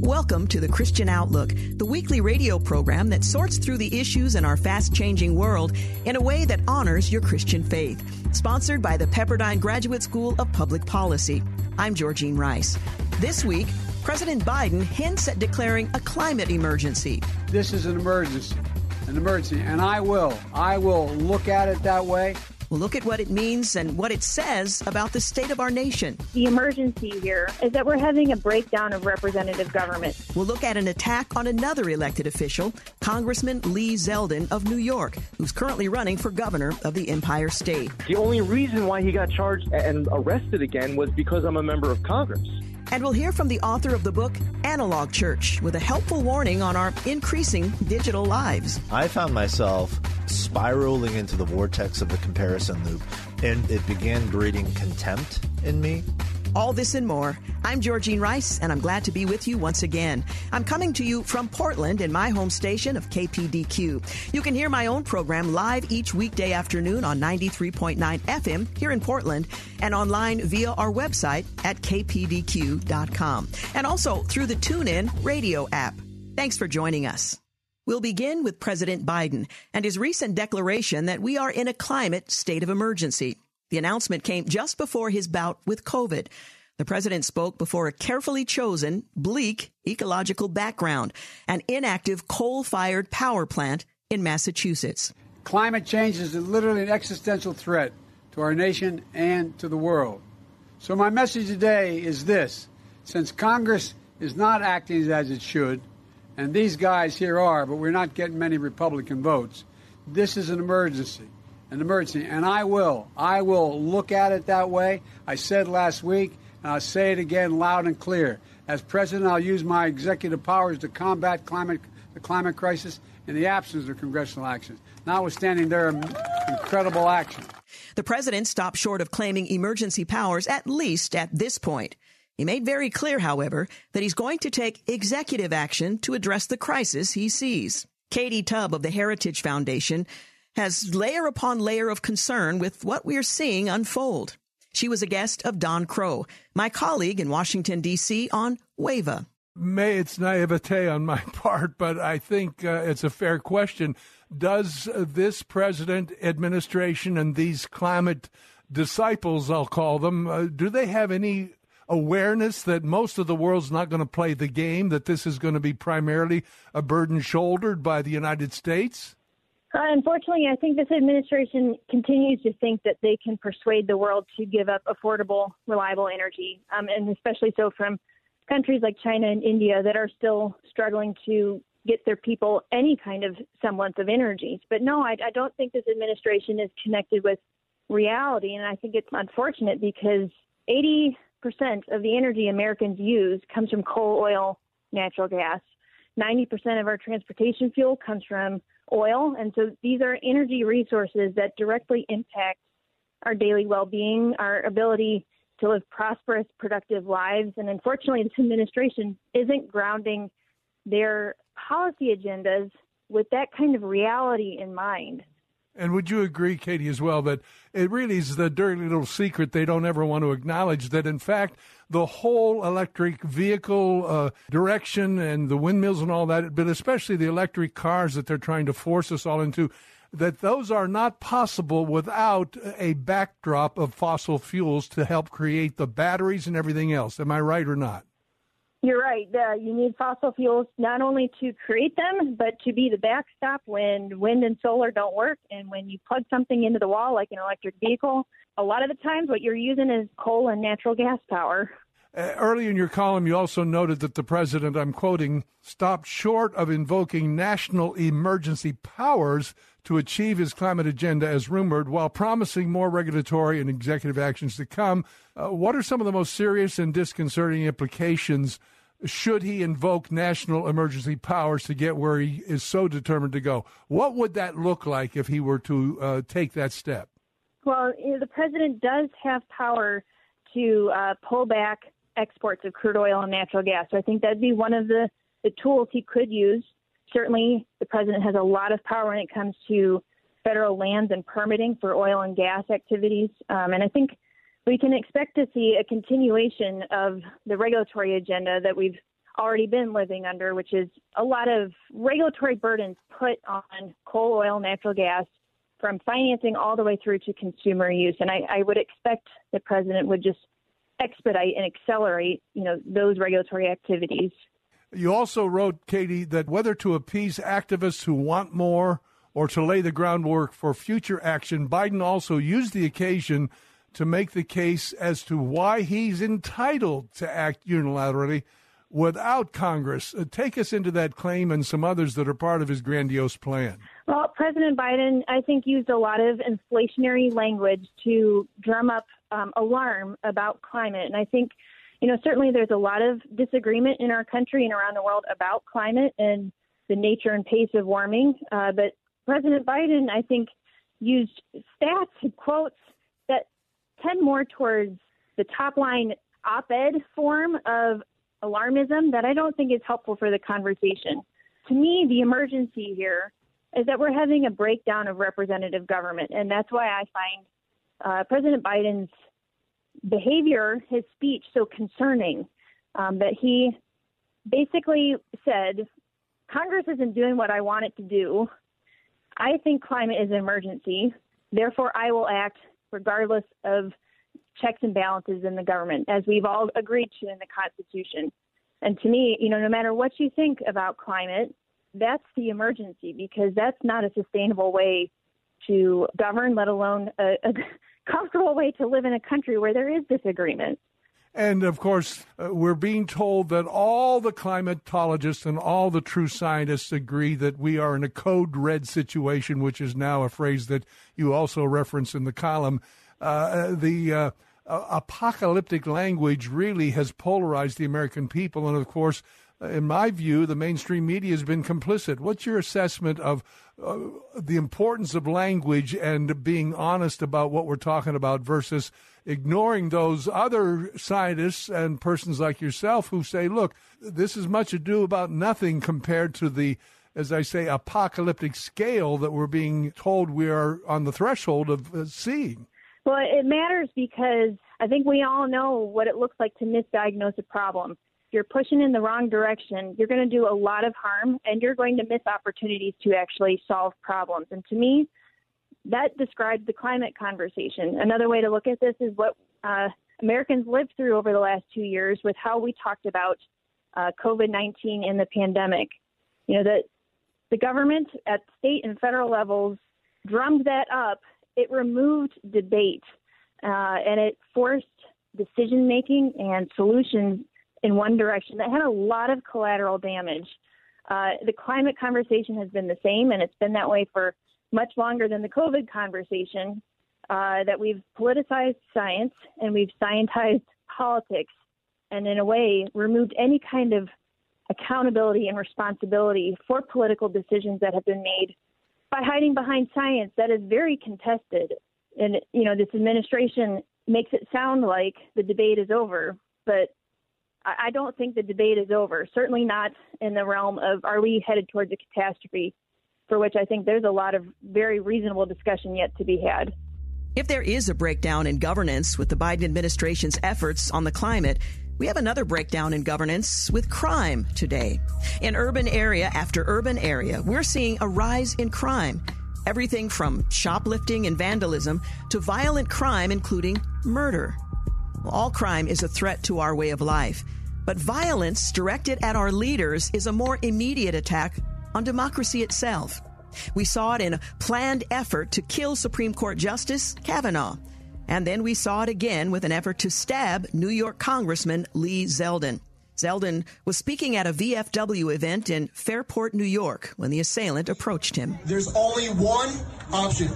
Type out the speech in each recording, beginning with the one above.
Welcome to the Christian Outlook, the weekly radio program that sorts through the issues in our fast changing world in a way that honors your Christian faith. Sponsored by the Pepperdine Graduate School of Public Policy. I'm Georgene Rice. This week, President Biden hints at declaring a climate emergency. This is an emergency, an emergency, and I will, I will look at it that way. We'll look at what it means and what it says about the state of our nation. The emergency here is that we're having a breakdown of representative government. We'll look at an attack on another elected official, Congressman Lee Zeldin of New York, who's currently running for governor of the Empire State. The only reason why he got charged and arrested again was because I'm a member of Congress. And we'll hear from the author of the book, Analog Church, with a helpful warning on our increasing digital lives. I found myself spiraling into the vortex of the comparison loop, and it began breeding contempt in me. All this and more. I'm Georgene Rice, and I'm glad to be with you once again. I'm coming to you from Portland in my home station of KPDQ. You can hear my own program live each weekday afternoon on 93.9 FM here in Portland and online via our website at kpdq.com and also through the TuneIn radio app. Thanks for joining us. We'll begin with President Biden and his recent declaration that we are in a climate state of emergency. The announcement came just before his bout with COVID. The president spoke before a carefully chosen, bleak ecological background, an inactive coal fired power plant in Massachusetts. Climate change is literally an existential threat to our nation and to the world. So, my message today is this since Congress is not acting as it should, and these guys here are, but we're not getting many Republican votes, this is an emergency an emergency. And I will. I will look at it that way. I said last week, and I'll say it again loud and clear. As president, I'll use my executive powers to combat climate, the climate crisis in the absence of congressional action, notwithstanding their incredible action. The president stopped short of claiming emergency powers, at least at this point. He made very clear, however, that he's going to take executive action to address the crisis he sees. Katie Tubb of the Heritage Foundation has layer upon layer of concern with what we're seeing unfold. She was a guest of Don Kroah, my colleague in Washington, D.C. on WAVA. May it's naivete on my part, but I think uh, it's a fair question. Does this president, administration, and these climate disciples, I'll call them, uh, do they have any awareness that most of the world's not going to play the game, that this is going to be primarily a burden shouldered by the United States? Uh, unfortunately, I think this administration continues to think that they can persuade the world to give up affordable, reliable energy, um, and especially so from countries like China and India that are still struggling to get their people any kind of semblance of energy. But no, I, I don't think this administration is connected with reality, and I think it's unfortunate because 80% of the energy Americans use comes from coal, oil, natural gas. 90% of our transportation fuel comes from oil. And so these are energy resources that directly impact our daily well being, our ability to live prosperous, productive lives. And unfortunately, this administration isn't grounding their policy agendas with that kind of reality in mind. And would you agree, Katie, as well, that it really is the dirty little secret they don't ever want to acknowledge that, in fact, the whole electric vehicle uh, direction and the windmills and all that, but especially the electric cars that they're trying to force us all into, that those are not possible without a backdrop of fossil fuels to help create the batteries and everything else. Am I right or not? You're right. Uh, you need fossil fuels not only to create them, but to be the backstop when wind and solar don't work. And when you plug something into the wall, like an electric vehicle, a lot of the times what you're using is coal and natural gas power. Uh, early in your column, you also noted that the president, I'm quoting, stopped short of invoking national emergency powers to achieve his climate agenda as rumored, while promising more regulatory and executive actions to come. Uh, what are some of the most serious and disconcerting implications should he invoke national emergency powers to get where he is so determined to go? What would that look like if he were to uh, take that step? Well, you know, the president does have power to uh, pull back exports of crude oil and natural gas. So I think that'd be one of the, the tools he could use certainly the president has a lot of power when it comes to federal lands and permitting for oil and gas activities. Um, and I think we can expect to see a continuation of the regulatory agenda that we've already been living under, which is a lot of regulatory burdens put on coal, oil, natural gas, from financing all the way through to consumer use. And I, I would expect the president would just expedite and accelerate, you know, those regulatory activities. You also wrote, Katie, that whether to appease activists who want more or to lay the groundwork for future action, Biden also used the occasion to make the case as to why he's entitled to act unilaterally without Congress. Uh, take us into that claim and some others that are part of his grandiose plan. Well, President Biden, I think, used a lot of inflationary language to drum up um, alarm about climate. And I think, you know, certainly there's a lot of disagreement in our country and around the world about climate and the nature and pace of warming. Uh, but President Biden, I think, used stats and quotes tend more towards the top line op ed form of alarmism that I don't think is helpful for the conversation. To me, the emergency here is that we're having a breakdown of representative government, and that's why I find uh, President Biden's behavior, his speech, so concerning. Um, that he basically said, Congress isn't doing what I want it to do. I think climate is an emergency. Therefore, I will act regardless of checks and balances in the government, as we've all agreed to in the Constitution. And to me, you know, no matter what you think about climate, that's the emergency because that's not a sustainable way to govern, let alone a, a comfortable way to live in a country where there is disagreement. And of course, uh, we're being told that all the climatologists and all the true scientists agree that we are in a code red situation, which is now a phrase that you also reference in the column. Uh, the uh, apocalyptic language really has polarized the American people. And of course, in my view, the mainstream media has been complicit. What's your assessment of uh, the importance of language and being honest about what we're talking about versus ignoring those other scientists and persons like yourself who say, look, this is much ado about nothing compared to the, as I say, apocalyptic scale that we're being told we are on the threshold of uh, seeing? Well, it matters because I think we all know what it looks like to misdiagnose a problem. You're pushing in the wrong direction, you're going to do a lot of harm and you're going to miss opportunities to actually solve problems. And to me, that describes the climate conversation. Another way to look at this is what uh, Americans lived through over the last two years with how we talked about uh, COVID 19 and the pandemic. You know, that the government at state and federal levels drummed that up it removed debate uh, and it forced decision making and solutions in one direction that had a lot of collateral damage. Uh, the climate conversation has been the same, and it's been that way for much longer than the COVID conversation. Uh, that we've politicized science and we've scientized politics, and in a way removed any kind of accountability and responsibility for political decisions that have been made by hiding behind science that is very contested. And, you know, this administration makes it sound like the debate is over, but I don't think the debate is over. Certainly not in the realm of are we headed towards a catastrophe, for which I think there's a lot of very reasonable discussion yet to be had. If there is a breakdown in governance with the Biden administration's efforts on the climate, we have another breakdown in governance with crime today. In urban area after urban area, we're seeing a rise in crime. Everything from shoplifting and vandalism to violent crime, including murder. All crime is a threat to our way of life, but violence directed at our leaders is a more immediate attack on democracy itself. We saw it in a planned effort to kill Supreme Court Justice Kavanaugh and then we saw it again with an effort to stab New York Congressman Lee Zeldin. Zeldin was speaking at a VFW event in Fairport, New York, when the assailant approached him. There's only one option.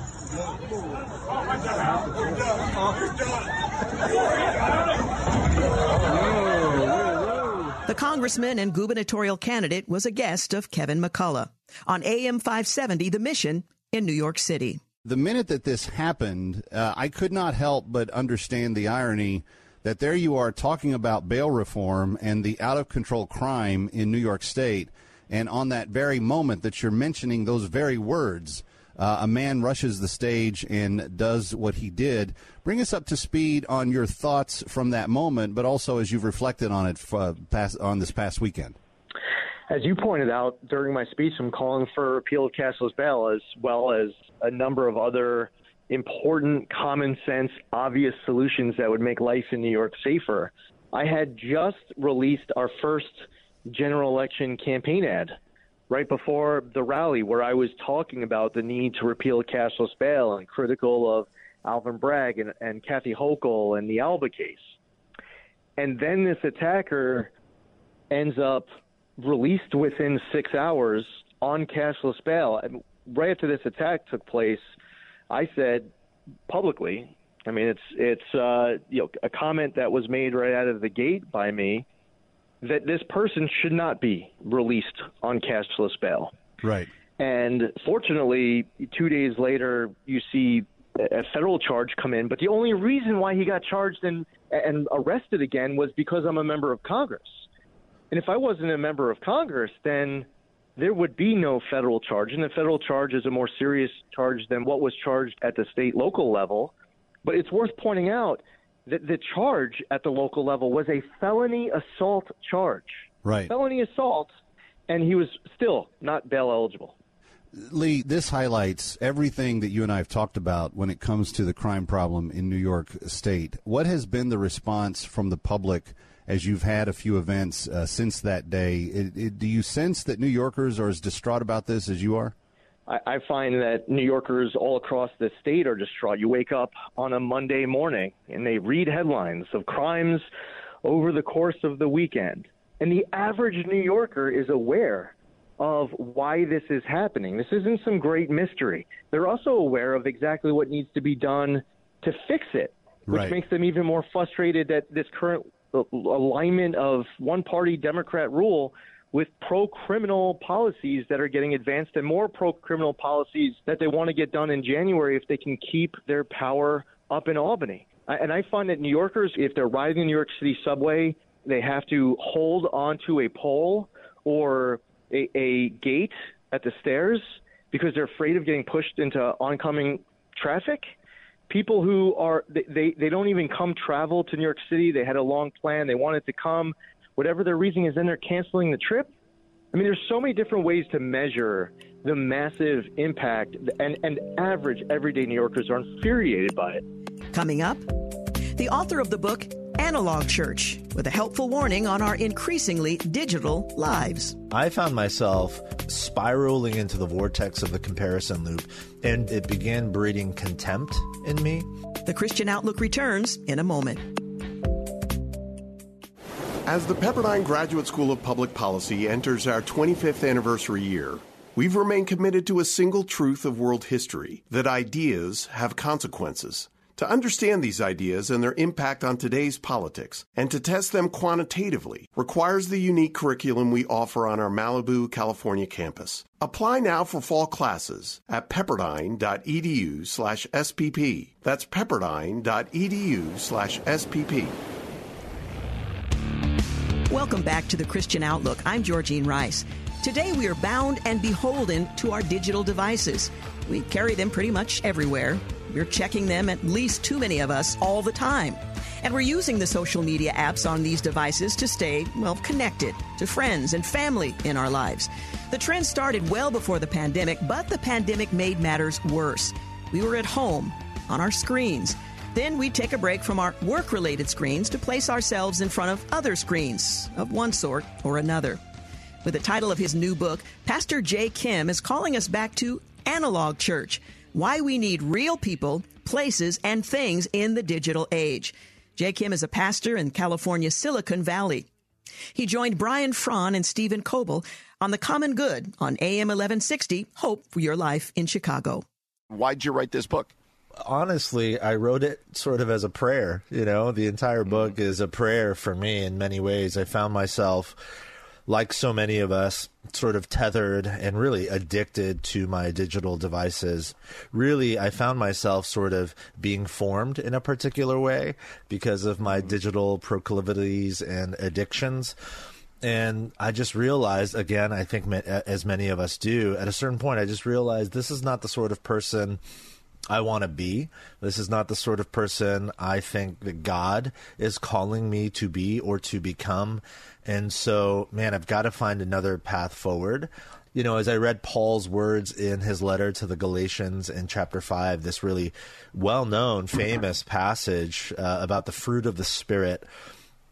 The congressman and gubernatorial candidate was a guest of Kevin McCullough on AM 570 The Mission in New York City the minute that this happened, uh, I could not help but understand the irony that there you are talking about bail reform and the out of control crime in New York State. And on that very moment that you're mentioning those very words, uh, a man rushes the stage and does what he did. Bring us up to speed on your thoughts from that moment, but also as you've reflected on it uh, past, on this past weekend. As you pointed out during my speech, I'm calling for repeal of cashless bail as well as a number of other important, common sense, obvious solutions that would make life in New York safer. I had just released our first general election campaign ad right before the rally where I was talking about the need to repeal cashless bail and critical of Alvin Bragg and, and Kathy Hochul and the Alba case. And then this attacker ends up released within six hours on cashless bail. And right after this attack took place, I said publicly, I mean, it's it's uh, you know a comment that was made right out of the gate by me that this person should not be released on cashless bail. Right. And fortunately, two days later, you see a federal charge come in. But the only reason why he got charged and and arrested again was because I'm a member of Congress. And if I wasn't a member of Congress, then there would be no federal charge. And the federal charge is a more serious charge than what was charged at the state local level. But it's worth pointing out that the charge at the local level was a felony assault charge. Right. Felony assault, and he was still not bail eligible. Lee, this highlights everything that you and I have talked about when it comes to the crime problem in New York State. What has been the response from the public as you've had a few events uh, since that day? It, it, do you sense that New Yorkers are as distraught about this as you are? I, I find that New Yorkers all across the state are distraught. You wake up on a Monday morning and they read headlines of crimes over the course of the weekend. And the average New Yorker is aware of why this is happening. This isn't some great mystery. They're also aware of exactly what needs to be done to fix it, which Right. makes them even more frustrated that this current alignment of one party Democrat rule with pro criminal policies that are getting advanced and more pro criminal policies that they want to get done in January if they can keep their power up in Albany. And I find that New Yorkers, if they're riding the New York City subway, they have to hold onto a pole or a, a gate at the stairs because they're afraid of getting pushed into oncoming traffic. People who are they, they don't even come travel to New York City. They had a long plan. They wanted to come, whatever their reason is. Then they're canceling the trip. I mean, there's so many different ways to measure the massive impact, and and average everyday New Yorkers are infuriated by it. Coming up, the author of the book Analog Church, with a helpful warning on our increasingly digital lives. I found myself spiraling into the vortex of the comparison loop, and it began breeding contempt in me. The Christian Outlook returns in a moment. As the Pepperdine Graduate School of Public Policy enters our 25th anniversary year, we've remained committed to a single truth of world history that ideas have consequences. To understand these ideas and their impact on today's politics and to test them quantitatively requires the unique curriculum we offer on our Malibu, California campus. Apply now for fall classes at pepperdine.edu slash SPP. That's pepperdine.edu slash SPP. Welcome back to the Christian Outlook. I'm Georgene Rice. Today we are bound and beholden to our digital devices. We carry them pretty much everywhere. We're checking them, at least too many of us, all the time. And we're using the social media apps on these devices to stay, well, connected to friends and family in our lives. The trend started well before the pandemic, but the pandemic made matters worse. We were at home, on our screens. Then we take a break from our work related screens to place ourselves in front of other screens of one sort or another. With the title of his new book, Pastor Jay Kim is calling us back to analog church why we need real people, places, and things in the digital age. Jay Kim is a pastor in California's Silicon Valley. He joined Brian Frohn and Steven Coble on The Common Good on AM 1160, Hope for Your Life in Chicago. Why'd you write this book? honestly, I wrote it sort of as a prayer. You know, the entire book mm. is a prayer for me in many ways. I found myself, like so many of us, sort of tethered and really addicted to my digital devices. Really, I found myself sort of being formed in a particular way because of my mm-hmm. digital proclivities and addictions. And I just realized, again, I think as many of us do, at a certain point, I just realized this is not the sort of person I want to be. This is not the sort of person I think that God is calling me to be or to become. And so, man, I've got to find another path forward. You know, as I read Paul's words in his letter to the Galatians in chapter 5, this really well known, famous passage uh, about the fruit of the Spirit.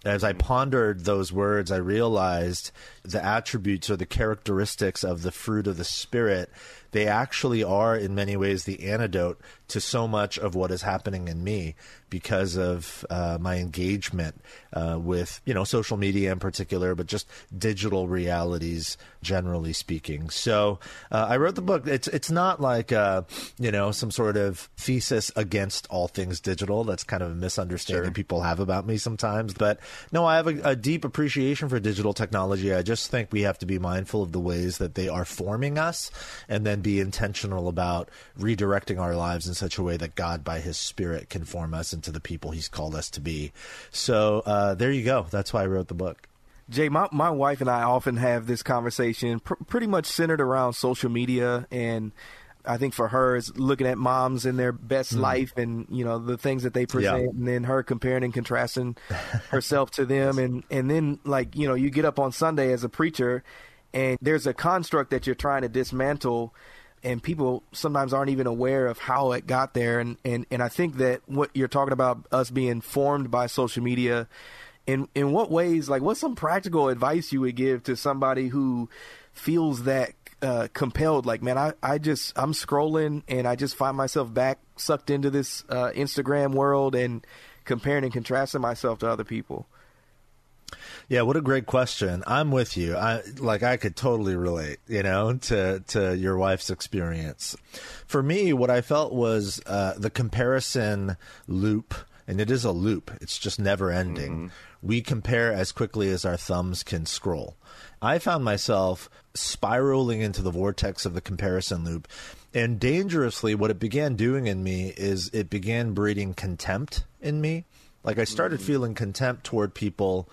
As I pondered those words, I realized the attributes or the characteristics of the fruit of the Spirit they actually are in many ways the antidote to so much of what is happening in me because of uh, my engagement uh, with you know social media in particular, but just digital realities generally speaking. So uh, I wrote the book. It's it's not like uh, you know some sort of thesis against all things digital. That's kind of a misunderstanding sure. people have about me sometimes. But no, I have a, a deep appreciation for digital technology. I just think we have to be mindful of the ways that they are forming us, and then be intentional about redirecting our lives in such a way that God, by His Spirit, can form us into the people He's called us to be. So uh, there you go. That's why I wrote the book. Jay, my, my wife and I often have this conversation pr- pretty much centered around social media and I think for her is looking at moms in their best mm. life and you know the things that they present yeah. and then her comparing and contrasting herself to them and and then like you know you get up on Sunday as a preacher and there's a construct that you're trying to dismantle and people sometimes aren't even aware of how it got there. And, and, and I think that what you're talking about us being formed by social media in in what ways like what's some practical advice you would give to somebody who feels that uh, compelled? Like man I, I just i'm scrolling and i just find myself back sucked into this uh, instagram world and comparing and contrasting myself to other people yeah, what a great question. I'm with you. I like I could totally relate, you know, to to your wife's experience. For me, what I felt was uh, the comparison loop, and it is a loop. It's just never ending. Mm-hmm. We compare as quickly as our thumbs can scroll. I found myself spiraling into the vortex of the comparison loop. And dangerously, what it began doing in me is it began breeding contempt in me. Like I started mm-hmm. feeling contempt toward people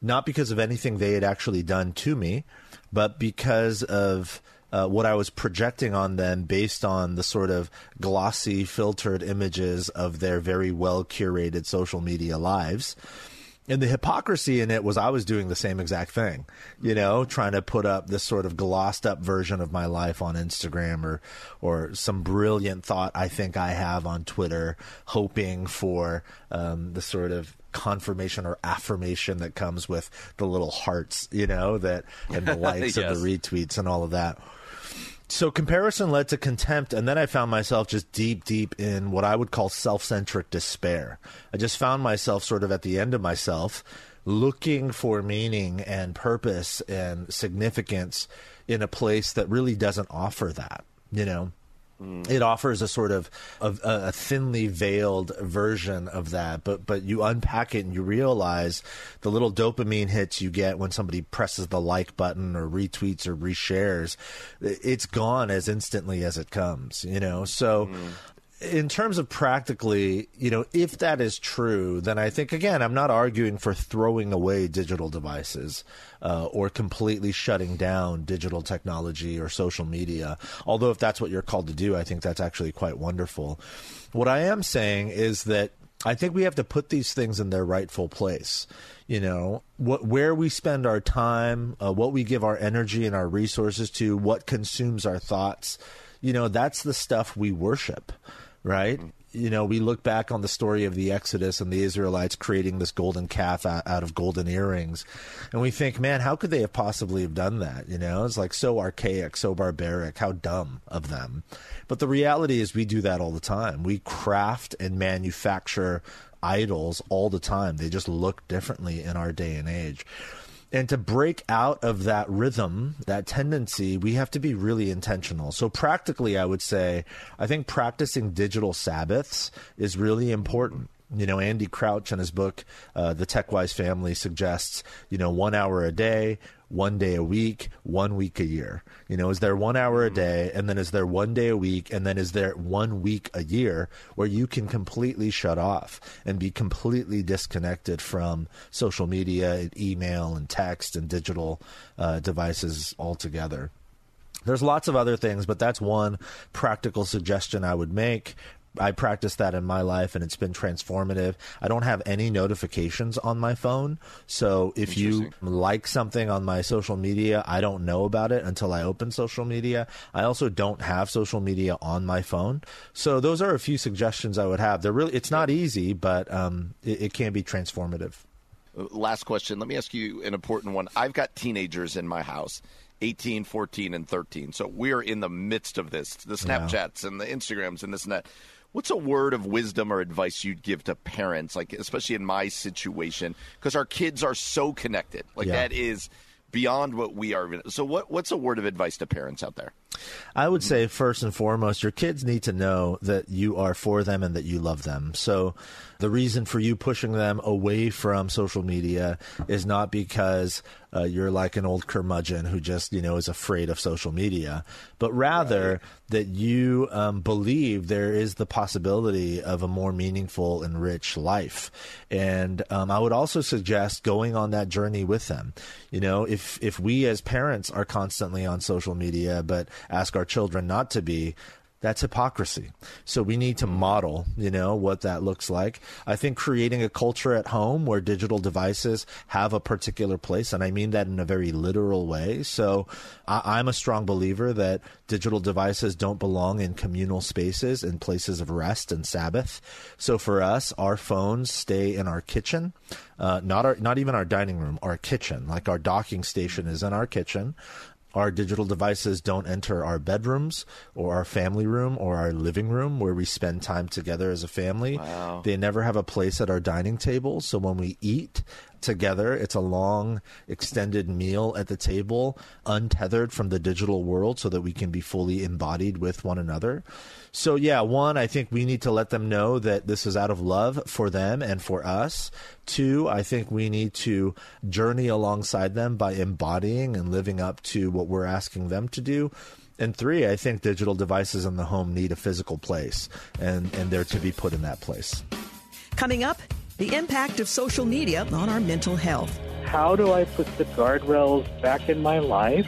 not because of anything they had actually done to me, but because of uh, what I was projecting on them based on the sort of glossy, filtered images of their very well curated social media lives. And the hypocrisy in it was I was doing the same exact thing, you know, trying to put up this sort of glossed up version of my life on Instagram or or some brilliant thought I think I have on Twitter, hoping for um, the sort of confirmation or affirmation that comes with the little hearts, you know, that and the likes yes. and the retweets and all of that. So comparison led to contempt, and then I found myself just deep, deep in what I would call self-centric despair. I just found myself sort of at the end of myself, looking for meaning and purpose and significance in a place that really doesn't offer that. You know, Mm. It offers a sort of, of a, a, thinly veiled version of that, but but you unpack it and you realize the little dopamine hits you get when somebody presses the like button or retweets or reshares, it's gone as instantly as it comes. You know, so mm in terms of practically, you know, if that is true, then I think again, I'm not arguing for throwing away digital devices uh, or completely shutting down digital technology or social media. Although, if that's what you're called to do, I think that's actually quite wonderful. What I am saying is that I think we have to put these things in their rightful place. You know, what, where we spend our time, uh, what we give our energy and our resources to, what consumes our thoughts. You know, that's the stuff we worship right? Mm-hmm. You know, we look back on the story of the Exodus and the Israelites creating this golden calf out, out of golden earrings, and we think, man, how could they have possibly have done that? You know, it's like so archaic, so barbaric, how dumb of them. But the reality is, we do that all the time. We craft and manufacture idols all the time. They just look differently in our day and age. And to break out of that rhythm, that tendency, we have to be really intentional. So, practically, I would say, I think practicing digital Sabbaths is really important. You know, Andy Crouch in his book, uh, The TechWise Family, suggests, you know, one hour a day one day a week, one week a year? You know, is there one hour a day, and then is there one day a week, and then is there one week a year where you can completely shut off and be completely disconnected from social media, and email, and text, and digital uh, devices altogether? There's lots of other things, but that's one practical suggestion I would make. I practice that in my life and it's been transformative. I don't have any notifications on my phone. So if you like something on my social media, I don't know about it until I open social media. I also don't have social media on my phone. So those are a few suggestions I would have. They're really, it's not easy, but um, it, it can be transformative. Last question. Let me ask you an important one. I've got teenagers in my house 18, 14, and 13. So we're in the midst of this the Snapchats yeah. and the Instagrams and this and that. What's a word of wisdom or advice you'd give to parents, like especially in my situation, because our kids are so connected. Like yeah. that is beyond what we are. So, what what's a word of advice to parents out there? I would say first and foremost, your kids need to know that you are for them and that you love them. So, the reason for you pushing them away from social media is not because uh, you're like an old curmudgeon who just you know is afraid of social media, but rather right. that you um, believe there is the possibility of a more meaningful and rich life. And um, I would also suggest going on that journey with them. You know, if if we as parents are constantly on social media, but ask our children not to be, that's hypocrisy. So we need to model, you know, what that looks like. I think creating a culture at home where digital devices have a particular place, and I mean that in a very literal way. So I- am a strong believer that digital devices don't belong in communal spaces in places of rest and Sabbath. So for us, our phones stay in our kitchen. Uh, not our, not even our dining room, our kitchen. Like our docking station is in our kitchen. Our digital devices don't enter our bedrooms or our family room or our living room where we spend time together as a family. Wow. They never have a place at our dining table. So when we eat, together. It's a long, extended meal at the table, untethered from the digital world so that we can be fully embodied with one another. So, yeah, one, I think we need to let them know that this is out of love for them and for us. Two, I think we need to journey alongside them by embodying and living up to what we're asking them to do. And three, I think digital devices in the home need a physical place, and, and they're to be put in that place. Coming up, the impact of social media on our mental health. How do I put the guardrails back in my life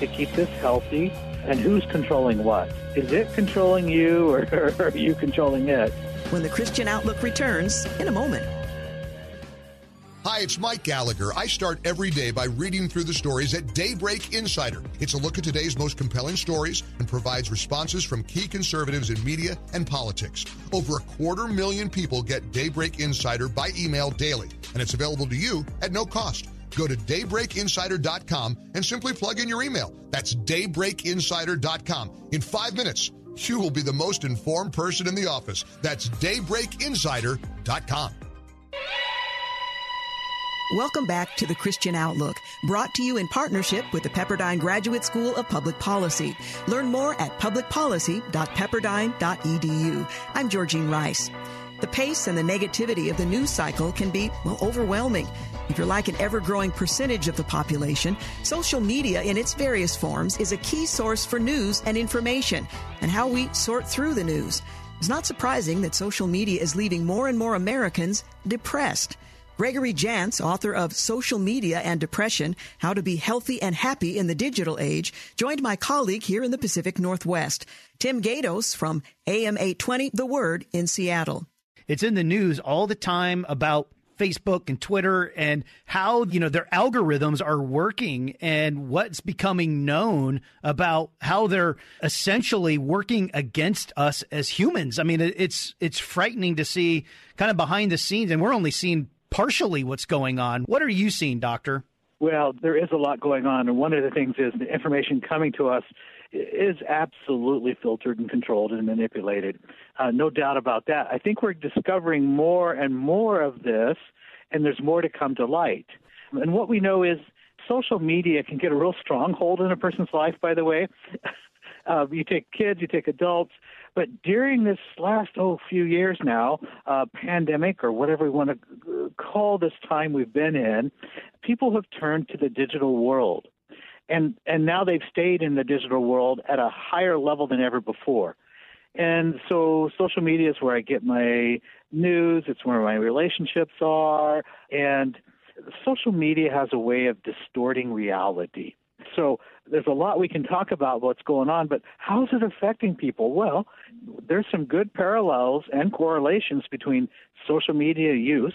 to keep this healthy? And who's controlling what? Is it controlling you or are you controlling it? When the Christian Outlook returns in a moment. Hi, it's Mike Gallagher. I start every day by reading through the stories at Daybreak Insider. It's a look at today's most compelling stories and provides responses from key conservatives in media and politics. Over a quarter million people get Daybreak Insider by email daily, and it's available to you at no cost. Go to daybreakinsider.com and simply plug in your email. That's daybreakinsider.com. In five minutes, you will be the most informed person in the office. That's daybreakinsider.com. Welcome back to the Christian Outlook, brought to you in partnership with the Pepperdine Graduate School of Public Policy. Learn more at publicpolicy.pepperdine.edu. I'm Georgene Rice. The pace and the negativity of the news cycle can be, well, overwhelming. If you're like an ever growing percentage of the population, social media in its various forms is a key source for news and information and how we sort through the news. It's not surprising that social media is leaving more and more Americans depressed. Gregory Jantz, author of Social Media and Depression How to Be Healthy and Happy in the Digital Age, joined my colleague here in the Pacific Northwest, Tim Gaydos from AM 820 The Word in Seattle. It's in the news all the time about Facebook and Twitter and how, you know, their algorithms are working and what's becoming known about how they're essentially working against us as humans. I mean, it's it's frightening to see kind of behind the scenes and we're only seeing partially what's going on. What are you seeing, Doctor? Well, there is a lot going on, and one of the things is the information coming to us is absolutely filtered and controlled and manipulated. Uh, no doubt about that. I think we're discovering more and more of this, and there's more to come to light. And what we know is social media can get a real stronghold in a person's life, by the way. Uh, you take kids, you take adults, but during this last oh few years now, uh, pandemic or whatever we want to call this time we've been in, people have turned to the digital world. And, and now they've stayed in the digital world at a higher level than ever before. And so social media is where I get my news, it's where my relationships are. And social media has a way of distorting reality. So there's a lot we can talk about what's going on, but how's it affecting people? Well, there's some good parallels and correlations between social media use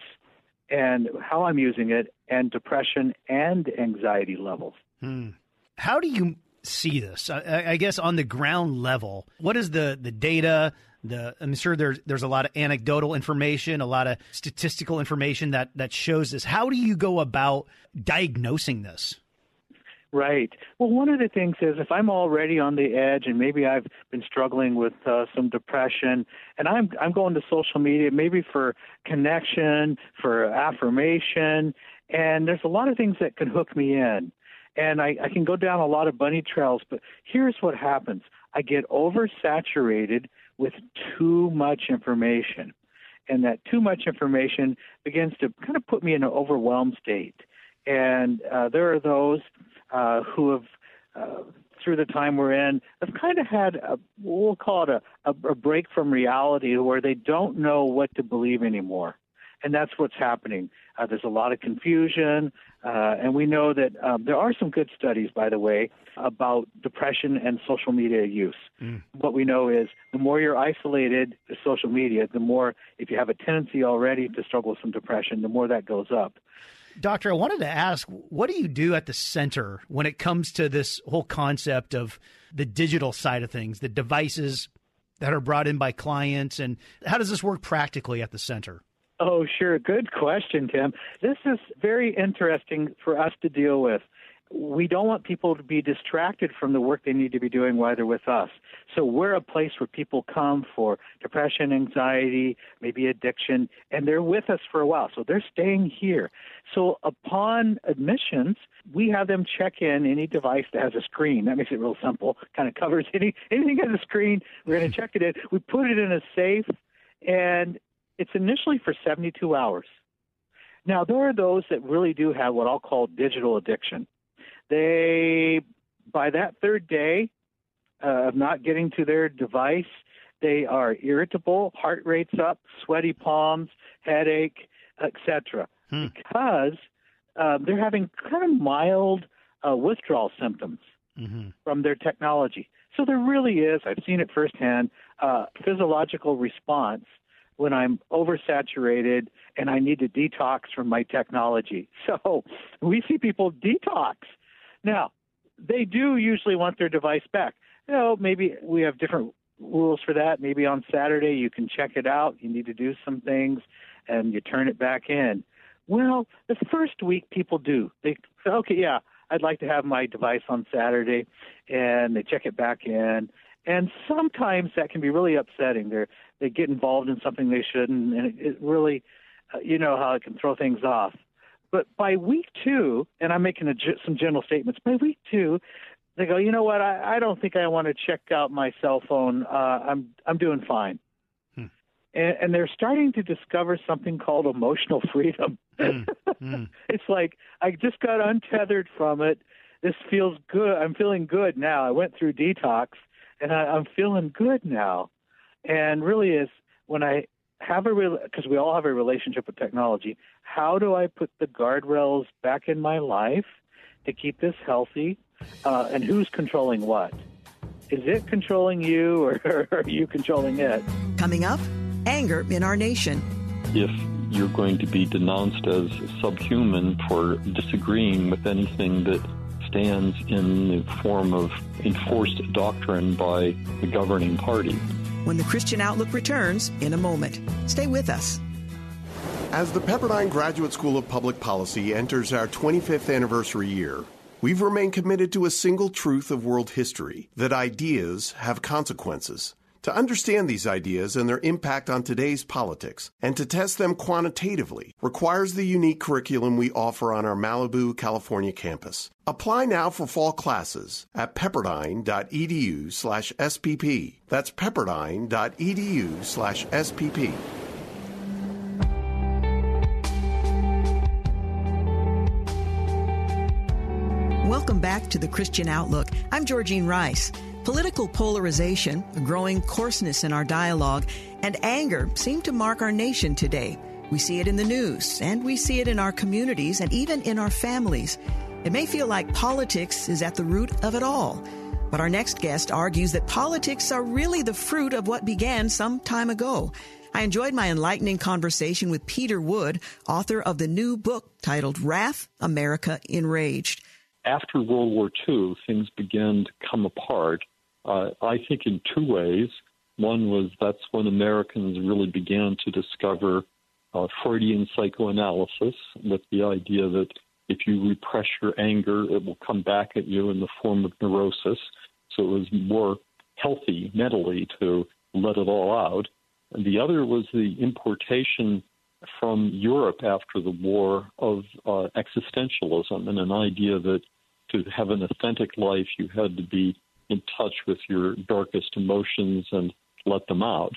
and how I'm using it and depression and anxiety levels. Hmm. How do you see this? I, I, guess on the ground level, what is the, the data? The, I'm sure there's there's a lot of anecdotal information, a lot of statistical information that that shows this. How do you go about diagnosing this? Right. Well, one of the things is if I'm already on the edge and maybe I've been struggling with uh, some depression and I'm I'm going to social media maybe for connection, for affirmation, and there's a lot of things that can hook me in. And I, I can go down a lot of bunny trails, but here's what happens. I get oversaturated with too much information. And that too much information begins to kind of put me in an overwhelmed state. And uh, there are those uh, who have, uh, through the time we're in, have kind of had, a, we'll call it a, a, a break from reality where they don't know what to believe anymore. And that's what's happening. Uh, there's a lot of confusion, uh, and we know that um, there are some good studies, by the way, about depression and social media use. Mm. What we know is the more you're isolated to social media, the more, if you have a tendency already to struggle with some depression, the more that goes up. Doctor, I wanted to ask, what do you do at the center when it comes to this whole concept of the digital side of things, the devices that are brought in by clients, and how does this work practically at the center? Oh, sure. Good question, Tim. This is very interesting for us to deal with we don't want people to be distracted from the work they need to be doing while they're with us. So we're a place where people come for depression, anxiety, maybe addiction, and they're with us for a while. So they're staying here. So upon admissions, we have them check in any device that has a screen. That makes it real simple. Kind of covers any anything has a screen. We're going to check it in. We put it in a safe, and it's initially for 72 hours. Now, there are those that really do have what I'll call digital addiction. They, by that third day uh, of not getting to their device, they are irritable, heart rate's up, sweaty palms, headache, etc. Hmm. Because uh, they're having kind of mild uh, withdrawal symptoms mm-hmm. from their technology. So there really is, I've seen it firsthand, uh, physiological response when I'm oversaturated and I need to detox from my technology. So we see people detox now, they do usually want their device back. You know, maybe we have different rules for that. Maybe on Saturday you can check it out. You need to do some things and you turn it back in. Well, the first week people do. They say, okay, yeah, I'd like to have my device on Saturday, and they check it back in. And sometimes that can be really upsetting. They they get involved in something they shouldn't, and it, it really, uh, you know how it can throw things off. But by week two, and I'm making a, some general statements, by week two, they go, you know what? I, I don't think I want to check out my cell phone. Uh, I'm I'm doing fine. Hmm. And, and they're starting to discover something called emotional freedom. Mm. Mm. it's like I just got untethered from it. This feels good. I'm feeling good now. I went through detox, and I, I'm feeling good now. And really, is when I have a real because we all have a relationship with technology. How do I put the guardrails back in my life to keep this healthy? Uh, and who's controlling what? Is it controlling you, or are you controlling it? Coming up, anger in our nation. If you're going to be denounced as subhuman for disagreeing with anything that stands in the form of enforced doctrine by the governing party when the Christian Outlook returns in a moment. Stay with us. As the Pepperdine Graduate School of Public Policy enters our 25th anniversary year, we've remained committed to a single truth of world history that ideas have consequences. To understand these ideas and their impact on today's politics and to test them quantitatively requires the unique curriculum we offer on our Malibu, California campus. Apply now for fall classes at pepperdine.edu slash SPP. That's pepperdine.edu slash SPP. Welcome back to the Christian Outlook. I'm Georgene Rice. Political polarization, a growing coarseness in our dialogue, and anger seem to mark our nation today. We see it in the news, and we see it in our communities, and even in our families. It may feel like politics is at the root of it all. But our next guest argues that politics are really the fruit of what began some time ago. I enjoyed my enlightening conversation with Peter Wood, author of the new book titled Wrath America Enraged. After World War II, things began to come apart, uh, I think, in two ways. One was that's when Americans really began to discover uh, Freudian psychoanalysis with the idea that if you repress your anger, it will come back at you in the form of neurosis. So it was more healthy mentally to let it all out. And the other was the importation from Europe after the war of uh, existentialism and an idea that to have an authentic life, you had to be in touch with your darkest emotions and let them out.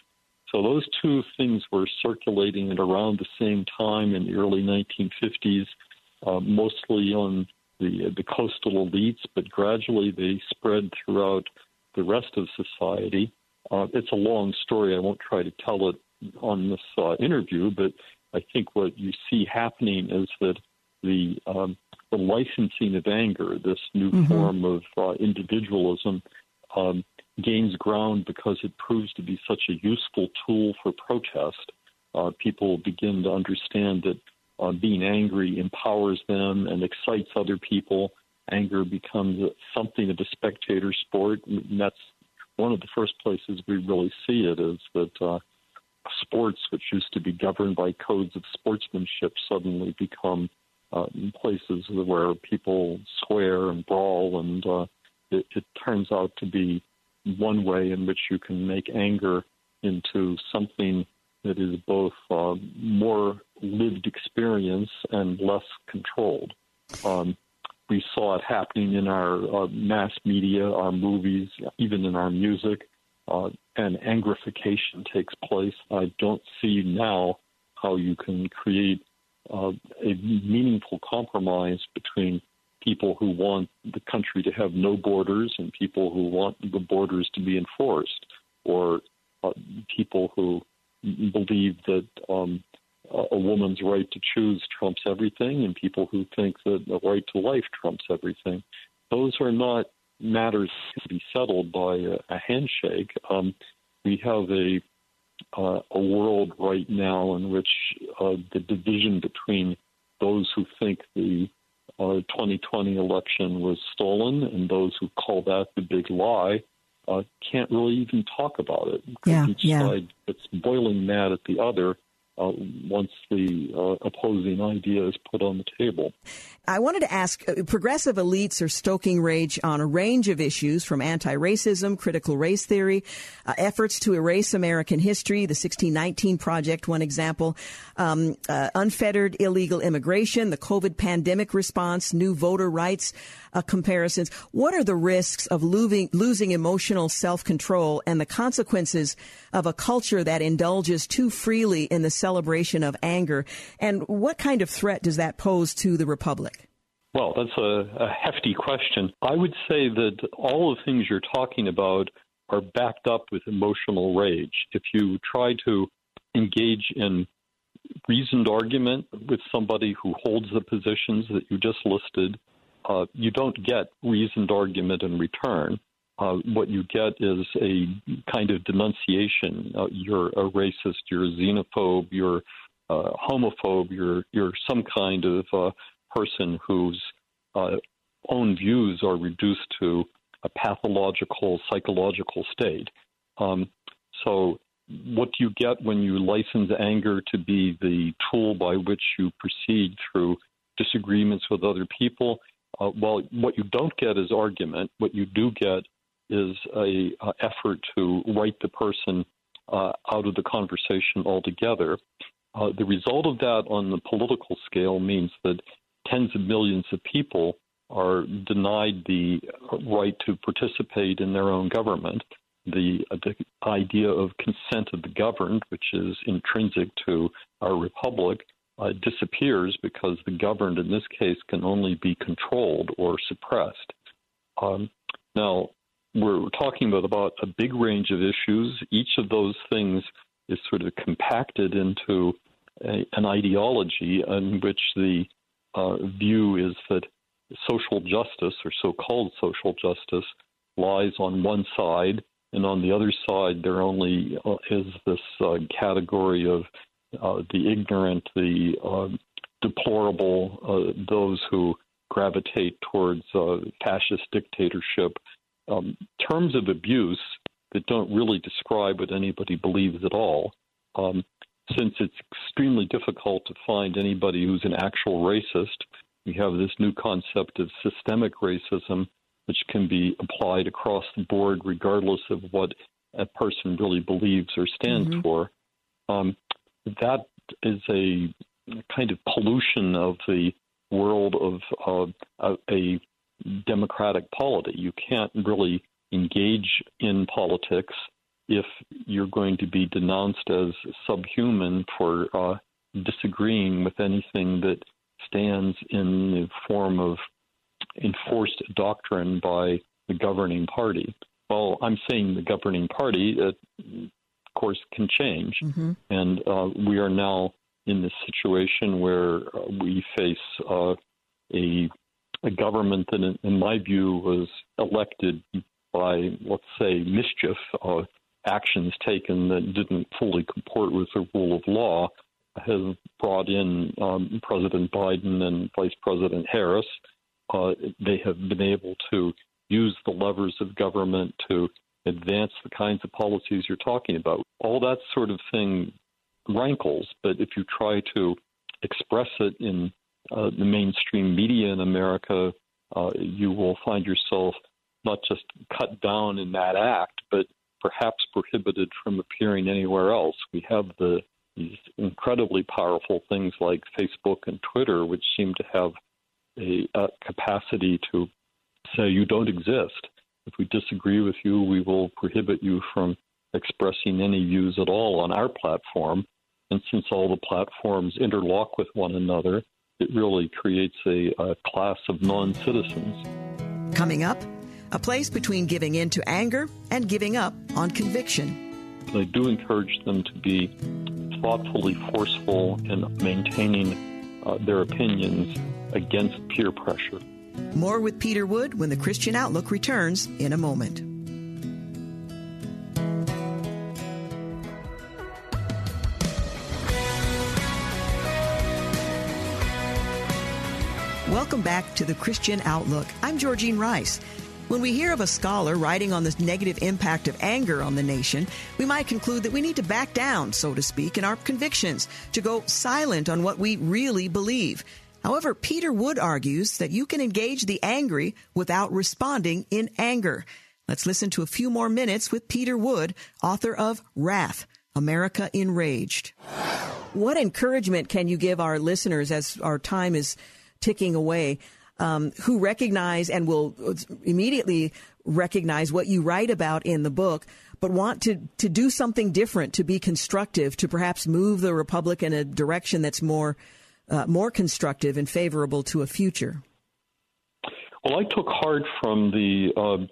So those two things were circulating at around the same time in the early 1950s, uh, mostly on the the coastal elites, but gradually they spread throughout the rest of society. Uh, it's a long story. I won't try to tell it on this uh, interview, but I think what you see happening is that the um, the licensing of anger, this new mm-hmm. form of uh, individualism, um, gains ground because it proves to be such a useful tool for protest. Uh, people begin to understand that uh, being angry empowers them and excites other people. Anger becomes something of a spectator sport. And that's one of the first places we really see it is that uh, sports, which used to be governed by codes of sportsmanship, suddenly become uh, places where people swear and brawl, and uh, it, it turns out to be one way in which you can make anger into something that is both uh, more lived experience and less controlled. Um, we saw it happening in our uh, mass media, our movies, even in our music, uh, and angrification takes place. I don't see now how you can create uh, a meaningful compromise between people who want the country to have no borders and people who want the borders to be enforced, or uh, people who believe that um, a woman's right to choose trumps everything, and people who think that the right to life trumps everything. Those are not matters to be settled by a, a handshake. Um, we have a uh, a world right now in which uh, the division between those who think the uh, 2020 election was stolen and those who call that the big lie uh, can't really even talk about it. Yeah, each yeah. side gets boiling mad at the other uh, once the uh, opposing idea is put on the table. I wanted to ask uh, progressive elites are stoking rage on a range of issues from anti racism, critical race theory, uh, efforts to erase American history, the 1619 Project, one example, um, uh, unfettered illegal immigration, the COVID pandemic response, new voter rights uh, comparisons. What are the risks of losing, losing emotional self control and the consequences of a culture that indulges too freely in the celebration of anger? And what kind of threat does that pose to the Republic? Well, that's a, a hefty question. I would say that all the things you're talking about are backed up with emotional rage. If you try to engage in reasoned argument with somebody who holds the positions that you just listed, uh, you don't get reasoned argument in return. Uh, what you get is a kind of denunciation. Uh, you're a racist, you're a xenophobe, you're a homophobe, you're you're some kind of uh, person whose uh, own views are reduced to a pathological psychological state. Um, so, what do you get when you license anger to be the tool by which you proceed through disagreements with other people? Uh, well, what you don't get is argument. What you do get is a, a effort to write the person uh, out of the conversation altogether. Uh, the result of that on the political scale means that tens of millions of people are denied the right to participate in their own government. The, the idea of consent of the governed, which is intrinsic to our republic, uh, disappears because the governed, in this case, can only be controlled or suppressed. Um, now, we're talking about, about a big range of issues. Each of those things is sort of compacted into a, an ideology in which the uh, view is that social justice, or so called social justice, lies on one side, and on the other side, there only uh, is this uh, category of uh, the ignorant, the uh, deplorable, uh, those who gravitate towards uh, fascist dictatorship. Um, terms of abuse that don't really describe what anybody believes at all. Um, since it's extremely difficult to find anybody who's an actual racist, we have this new concept of systemic racism, which can be applied across the board regardless of what a person really believes or stands mm-hmm. for. Um, that is a kind of pollution of the world of uh, a democratic polity. You can't really engage in politics if you're going to be denounced as subhuman for uh, disagreeing with anything that stands in the form of enforced doctrine by the governing party. Well, I'm saying the governing party, uh, of course, can change. Mm-hmm. And uh, we are now in this situation where uh, we face uh, a, a government that, in, my view, was elected by, let's say, mischief, uh, actions taken that didn't fully comport with the rule of law, has brought in um, President Biden and Vice President Harris. Uh, they have been able to use the levers of government to advance the kinds of policies you're talking about. All that sort of thing rankles, but if you try to express it in uh, the mainstream media in America, uh, you will find yourself not just cut down in that act, but perhaps prohibited from appearing anywhere else. We have the these incredibly powerful things like Facebook and Twitter, which seem to have a, a capacity to say you don't exist. If we disagree with you, we will prohibit you from expressing any views at all on our platform. And since all the platforms interlock with one another, it really creates a, a class of non citizens. Coming up, a place between giving in to anger and giving up on conviction. I do encourage them to be thoughtfully forceful in maintaining uh, their opinions against peer pressure. More with Peter Wood when the Christian Outlook returns in a moment. Welcome back to the Christian Outlook. I'm Georgene Rice. When we hear of a scholar writing on the negative impact of anger on the nation, we might conclude that we need to back down, so to speak, in our convictions, to go silent on what we really believe. However, Peter Wood argues that you can engage the angry without responding in anger. Let's listen to a few more minutes with Peter Wood, author of Wrath America Enraged. What encouragement can you give our listeners as our time is ticking away um, who recognize and will immediately recognize what you write about in the book, but want to, to do something different, to be constructive, to perhaps move the republic in a direction that's more uh, more constructive and favorable to a future? Well, I took heart from the uh,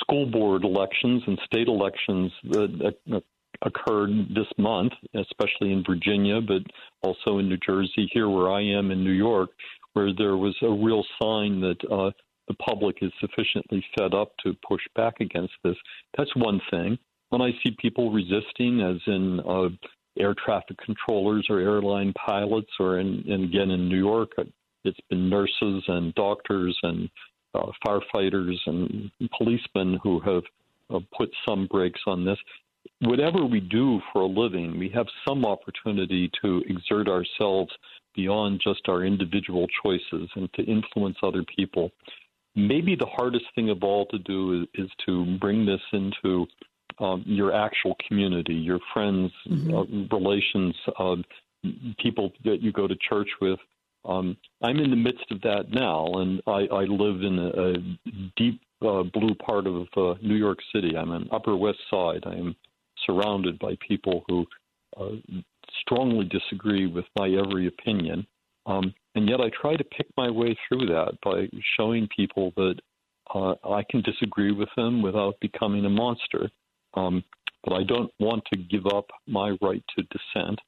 school board elections and state elections that occurred this month, especially in Virginia, but also in New Jersey, here where I am in New York, where there was a real sign that uh, the public is sufficiently fed up to push back against this. That's one thing. When I see people resisting, as in uh, air traffic controllers or airline pilots, or in, and again in New York, uh, it's been nurses and doctors and uh, firefighters and policemen who have uh, put some brakes on this. Whatever we do for a living, we have some opportunity to exert ourselves beyond just our individual choices and to influence other people. Maybe the hardest thing of all to do is, is to bring this into um, your actual community, your friends, mm-hmm. uh, relations, uh, people that you go to church with. Um, I'm in the midst of that now, and I, I live in a, a deep uh, blue part of uh, New York City. I'm on Upper West Side. I am surrounded by people who uh, strongly disagree with my every opinion. Um, and yet I try to pick my way through that by showing people that uh, I can disagree with them without becoming a monster. Um, but I don't want to give up my right to dissent.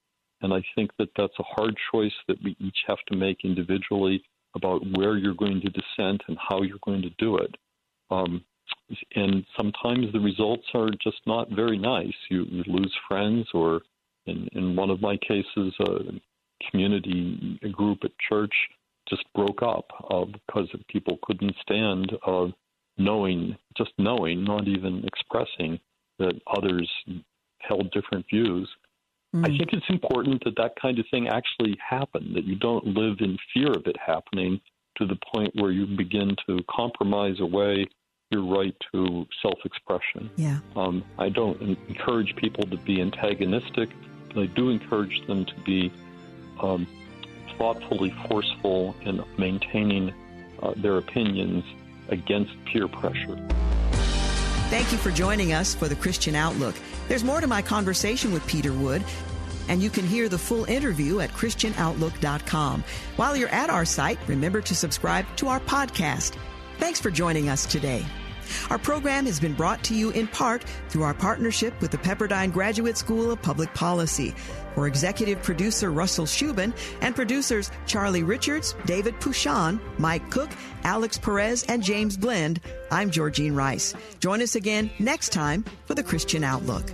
And I think that that's a hard choice that we each have to make individually about where you're going to dissent and how you're going to do it. Um, and sometimes the results are just not very nice. You, you lose friends, or in, in one of my cases, a community a group at church just broke up uh, because people couldn't stand uh, knowing, just knowing, not even expressing that others held different views. Mm. I think it's important that that kind of thing actually happen, that you don't live in fear of it happening to the point where you begin to compromise away your right to self expression. Yeah. Um, I don't encourage people to be antagonistic, but I do encourage them to be um, thoughtfully forceful in maintaining uh, their opinions against peer pressure. Thank you for joining us for the Christian Outlook. There's more to my conversation with Peter Wood, and you can hear the full interview at ChristianOutlook.com. While you're at our site, remember to subscribe to our podcast. Thanks for joining us today. Our program has been brought to you in part through our partnership with the Pepperdine Graduate School of Public Policy. For executive producer Russell Shubin and producers Charlie Richards, David Pouchon, Mike Cook, Alex Perez, and James Blend, I'm Georgene Rice. Join us again next time for the Christian Outlook.